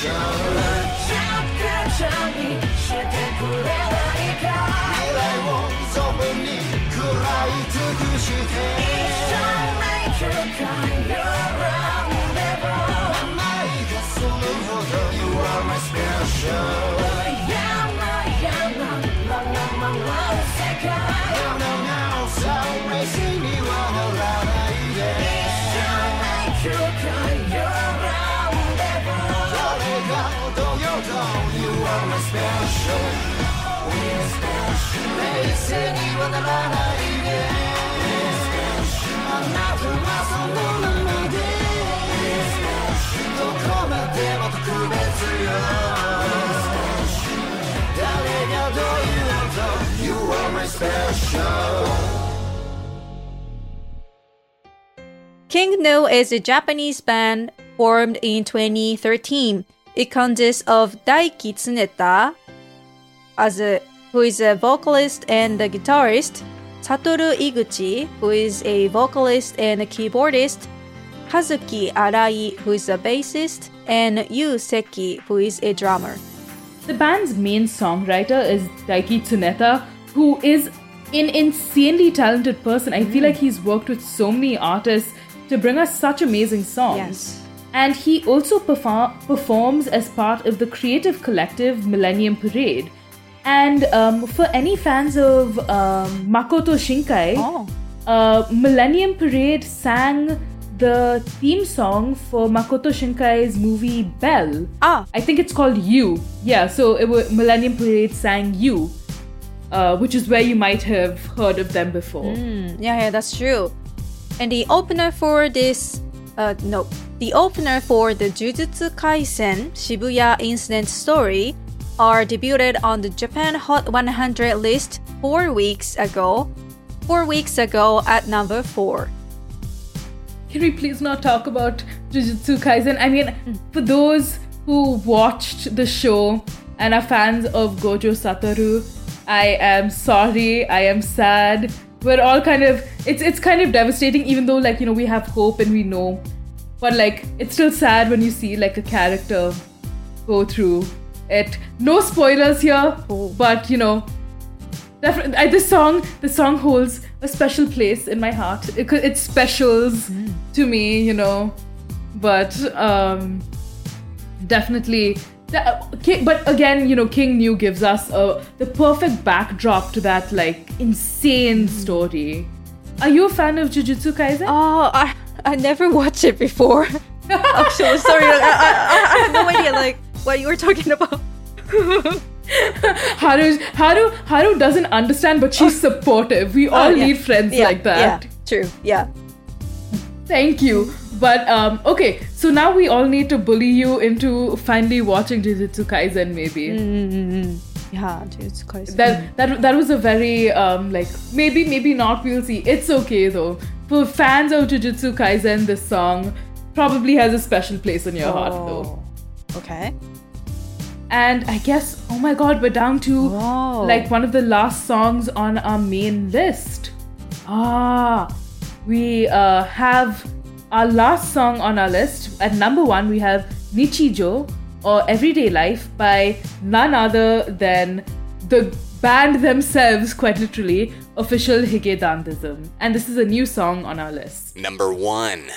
Shout out. King Gnu is a Japanese band formed in 2013. It consists of Daiki Tsuneta, as a, who is a vocalist and a guitarist, Satoru Iguchi, who is a vocalist and a keyboardist, Kazuki Arai, who is a bassist, and Yu Seki, who is a drummer. The band's main songwriter is Daiki Tsuneta, who is an insanely talented person. I feel mm. like he's worked with so many artists to bring us such amazing songs. Yes. And he also perform- performs as part of the creative collective Millennium Parade. And um, for any fans of um, Makoto Shinkai, Oh. uh, Millennium Parade sang the theme song for Makoto Shinkai's movie Belle. Ah. I think it's called You. Yeah, so it was Millennium Parade sang You, uh, which is where you might have heard of them before. Yeah, yeah, that's true. And the opener for this, uh, no, the opener for the Jujutsu Kaisen Shibuya incident story are debuted on the Japan Hot 100 list four weeks ago. Four weeks ago at number four. Can we please not talk about Jujutsu Kaisen? I mean, hmm. for those who watched the show and are fans of Gojo Satoru, I am sorry, I am sad. We're all kind of it's it's kind of devastating, even though like you know we have hope and we know, but like it's still sad when you see like a character go through it. No spoilers here, but you know, definitely I, this song this song holds a special place in my heart. It, could- it specials to me, you know, but um, definitely. that- But again, you know, King Gnu gives us a, the perfect backdrop to that like insane story. Are you a fan of Jujutsu Kaisen? Oh, I I never watched it before. (laughs) Actually, sorry, I, I, I have no idea like what you were talking about. (laughs) Haru, Haru, Haru doesn't understand, but she's supportive. We all Oh, yeah. need friends yeah, like that. Yeah, true. Yeah. Thank you. But um, okay, so now we all need to bully you into finally watching Jujutsu Kaisen, maybe. Yeah, Jujutsu Kaisen. That that that was a very um like maybe maybe not. We'll see. It's okay though. For fans of Jujutsu Kaisen, this song probably has a special place in your heart though. Okay. And I guess oh my god, we're down to Wow. like one of the last songs on our main list. Ah, we uh, have our last song on our list. At number one, we have Nichijo or Everyday Life by none other than the band themselves, quite literally, official Hige Dandism. And this is a new song on our list. Number one.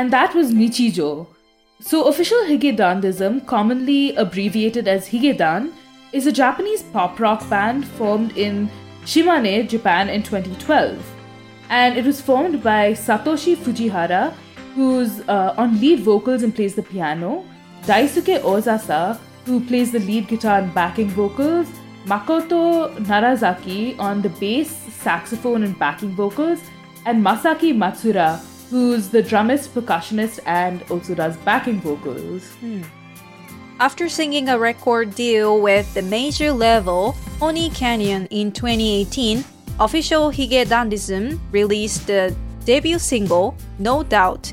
And that was Nichijo. So, official Hige Dandism, commonly abbreviated as Higedan, is a Japanese pop rock band formed in Shimane, Japan in 2012. And it was formed by Satoshi Fujihara, who's uh, on lead vocals and plays the piano, Daisuke Ozasa, who plays the lead guitar and backing vocals, Makoto Narazaki on the bass, saxophone, and backing vocals, and Masaki Matsuura, who's the drummist, percussionist, and also does backing vocals. Hmm. After singing a record deal with the major label Pony Canyon in 2018, official Hige Dandism released the debut single No Doubt,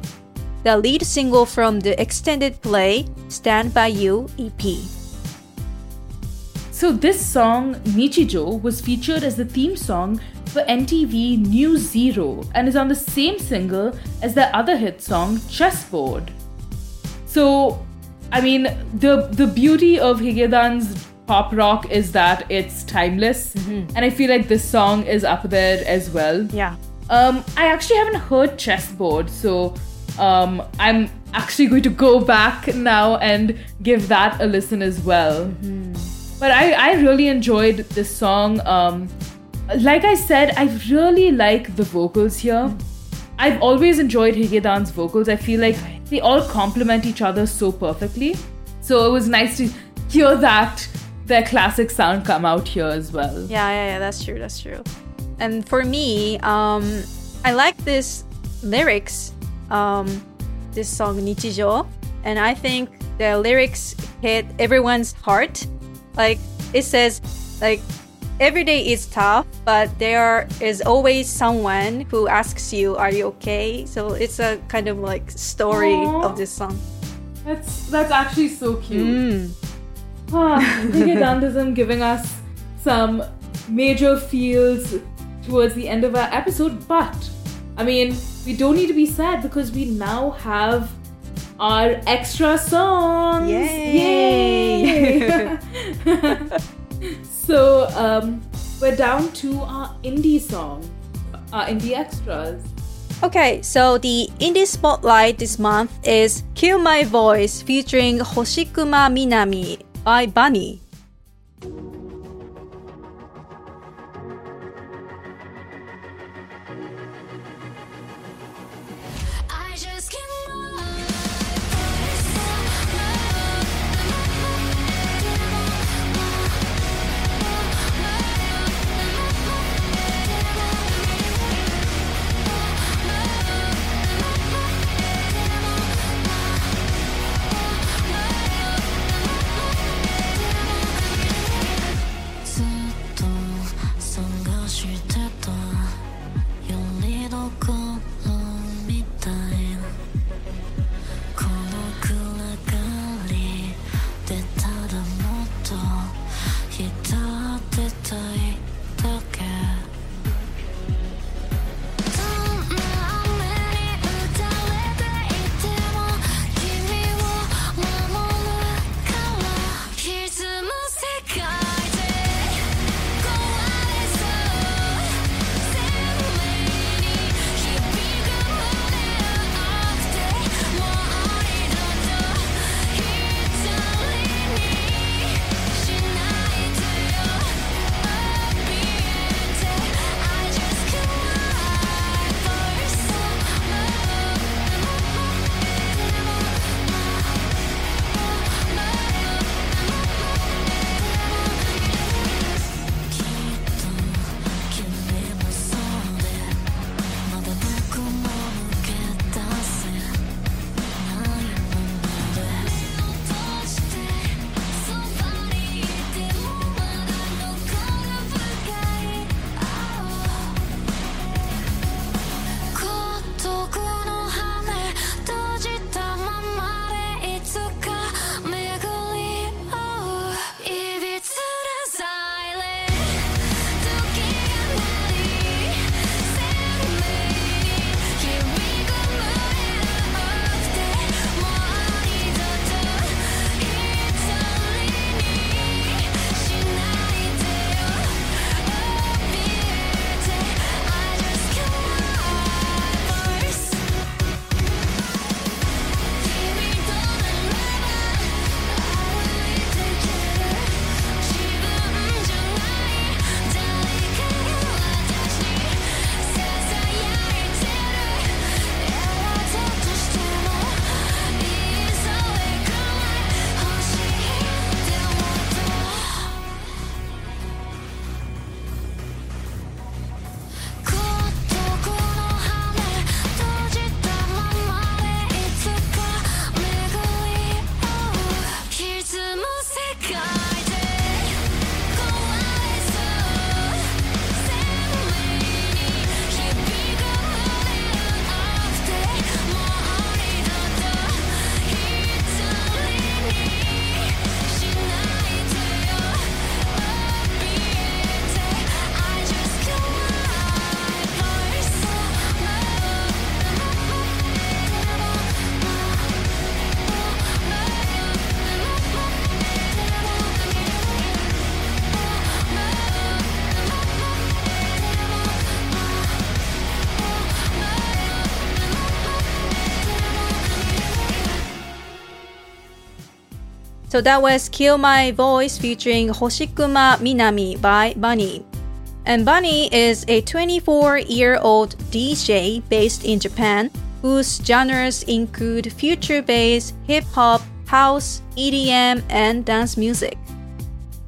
the lead single from the extended play Stand By You EP. So, this song, Nichijo, was featured as the theme song for NTV New Zero and is on the same single as their other hit song, Chessboard. So, I mean, the the beauty of Higedan's pop rock is that it's timeless, and I feel like this song is up there as well. Yeah. Um, I actually haven't heard Chessboard, so um, I'm actually going to go back now and give that a listen as well. But I, I really enjoyed this song. Um, like I said, I really like the vocals here. I've always enjoyed Higedan's vocals. I feel like they all complement each other so perfectly. So it was nice to hear that their classic sound come out here as well. Yeah, yeah, yeah, that's true, that's true. And for me, um, I like this lyrics, um, this song Nichijo, and I think the lyrics hit everyone's heart. Like it says, like every day is tough, but there is always someone who asks you, "Are you okay?" So it's a kind of like story Aw. of this song. That's that's actually so cute. Mm. Ah, giving us some major feels towards the end of our episode, but I mean, we don't need to be sad because we now have our extra songs. Yay! Yay! (laughs) (laughs) so, um, we're down to our indie song, our indie extras. Okay, so the indie spotlight this month is Kill My Voice featuring Hoshikuma Minami by Bunny. So that was Kill My Voice featuring Hoshikuma Minami by Bunny. And Bunny is a 24 year old DJ based in Japan whose genres include future bass, hip hop, house, EDM, and dance music.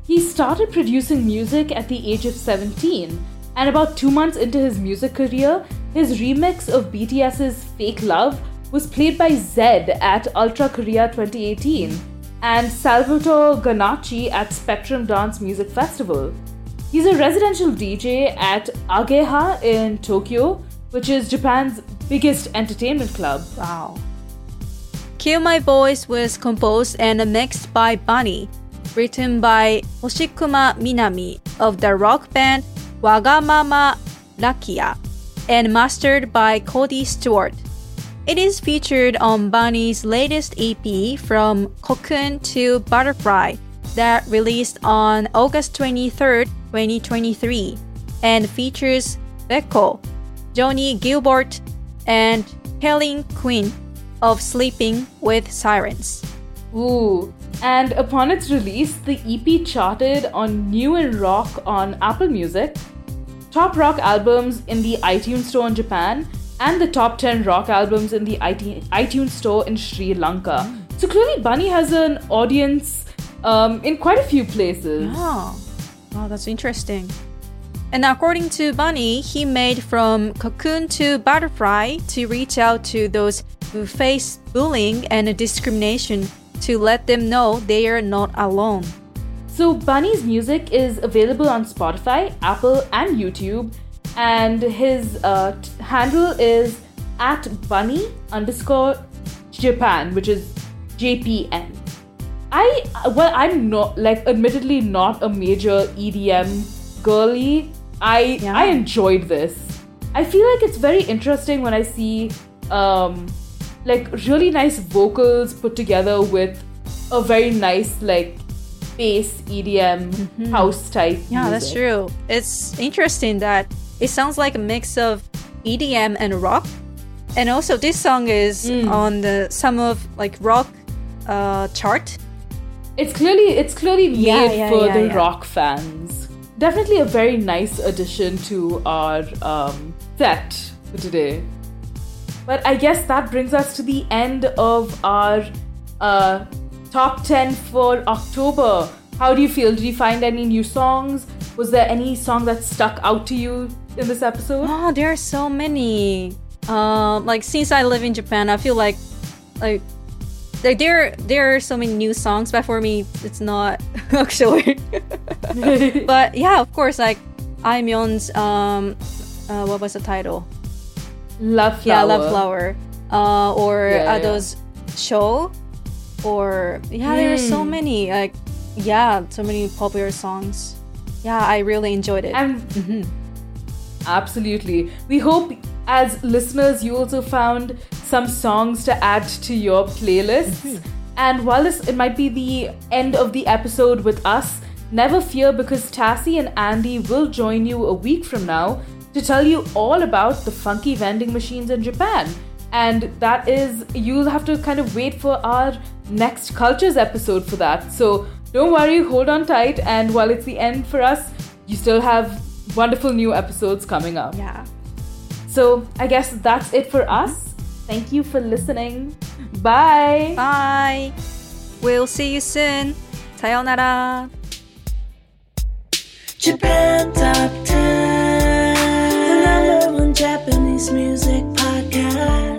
He started producing music at the age of 17, and about two months into his music career, his remix of BTS's Fake Love was played by Zedd at Ultra Korea 2018 and Salvatore Ganacci at Spectrum Dance Music Festival. He's a residential DJ at Ageha in Tokyo, which is Japan's biggest entertainment club. Wow. Kill My Voice was composed and mixed by Bunny, written by Hoshikuma Minami of the rock band Wagamama Rakia, and mastered by Cody Stewart. It is featured on Bunny's latest EP from Cocoon to Butterfly that released on August 23rd, 2023, and features Beko, Johnny Gilbert, and Kellin Quinn of Sleeping with Sirens. Ooh. And upon its release, the EP charted on New and Rock on Apple Music, top rock albums in the iTunes Store in Japan, and the top 10 rock albums in the iTunes Store in Sri Lanka. So clearly, Bunny has an audience um, in quite a few places. Oh, wow, that's interesting. And according to Bunny, he made from cocoon to butterfly to reach out to those who face bullying and discrimination to let them know they are not alone. So, Bunny's music is available on Spotify, Apple, and YouTube. And his uh, t- handle is at bunny underscore Japan, which is JPN. I, well, I'm not, like, admittedly not a major EDM girly. I, Yeah. I enjoyed this. I feel like it's very interesting when I see, um, like, really nice vocals put together with a very nice, like, bass EDM house type. Yeah, that's true. It's interesting that it sounds like a mix of EDM and rock. And also this song is on the some of like rock uh chart. It's clearly it's clearly made Yeah, yeah, for yeah, the rock fans. Definitely a very nice addition to our um, set for today. But I guess that brings us to the end of our uh, top 10 for October. How do you feel? Did you find any new songs? Was there any song that stuck out to you in this episode? Oh, there are so many. Um, like since I live in Japan, I feel like like like there there are so many new songs, but for me, it's not (laughs) actually. (laughs) but yeah, of course, like Aimyon's um, uh, what was the title? Love Flower. Yeah, Love Flower. Uh, or Yeah, yeah. Ado's show, or yeah, there are so Hmm. many. Like yeah, so many popular songs. Yeah, I really enjoyed it. And absolutely. We hope as listeners you also found some songs to add to your playlists. And while this it might be the end of the episode with us, never fear because Tassie and Andy will join you a week from now to tell you all about the funky vending machines in Japan. And that is you'll have to kind of wait for our next cultures episode for that. So don't worry, hold on tight and while it's the end for us, you still have wonderful new episodes coming up. yeah. So I guess that's it for us. Thank you for listening. Bye. Bye. We'll see you soon. sayonara. Japan Top 10, the number one Japanese music podcast.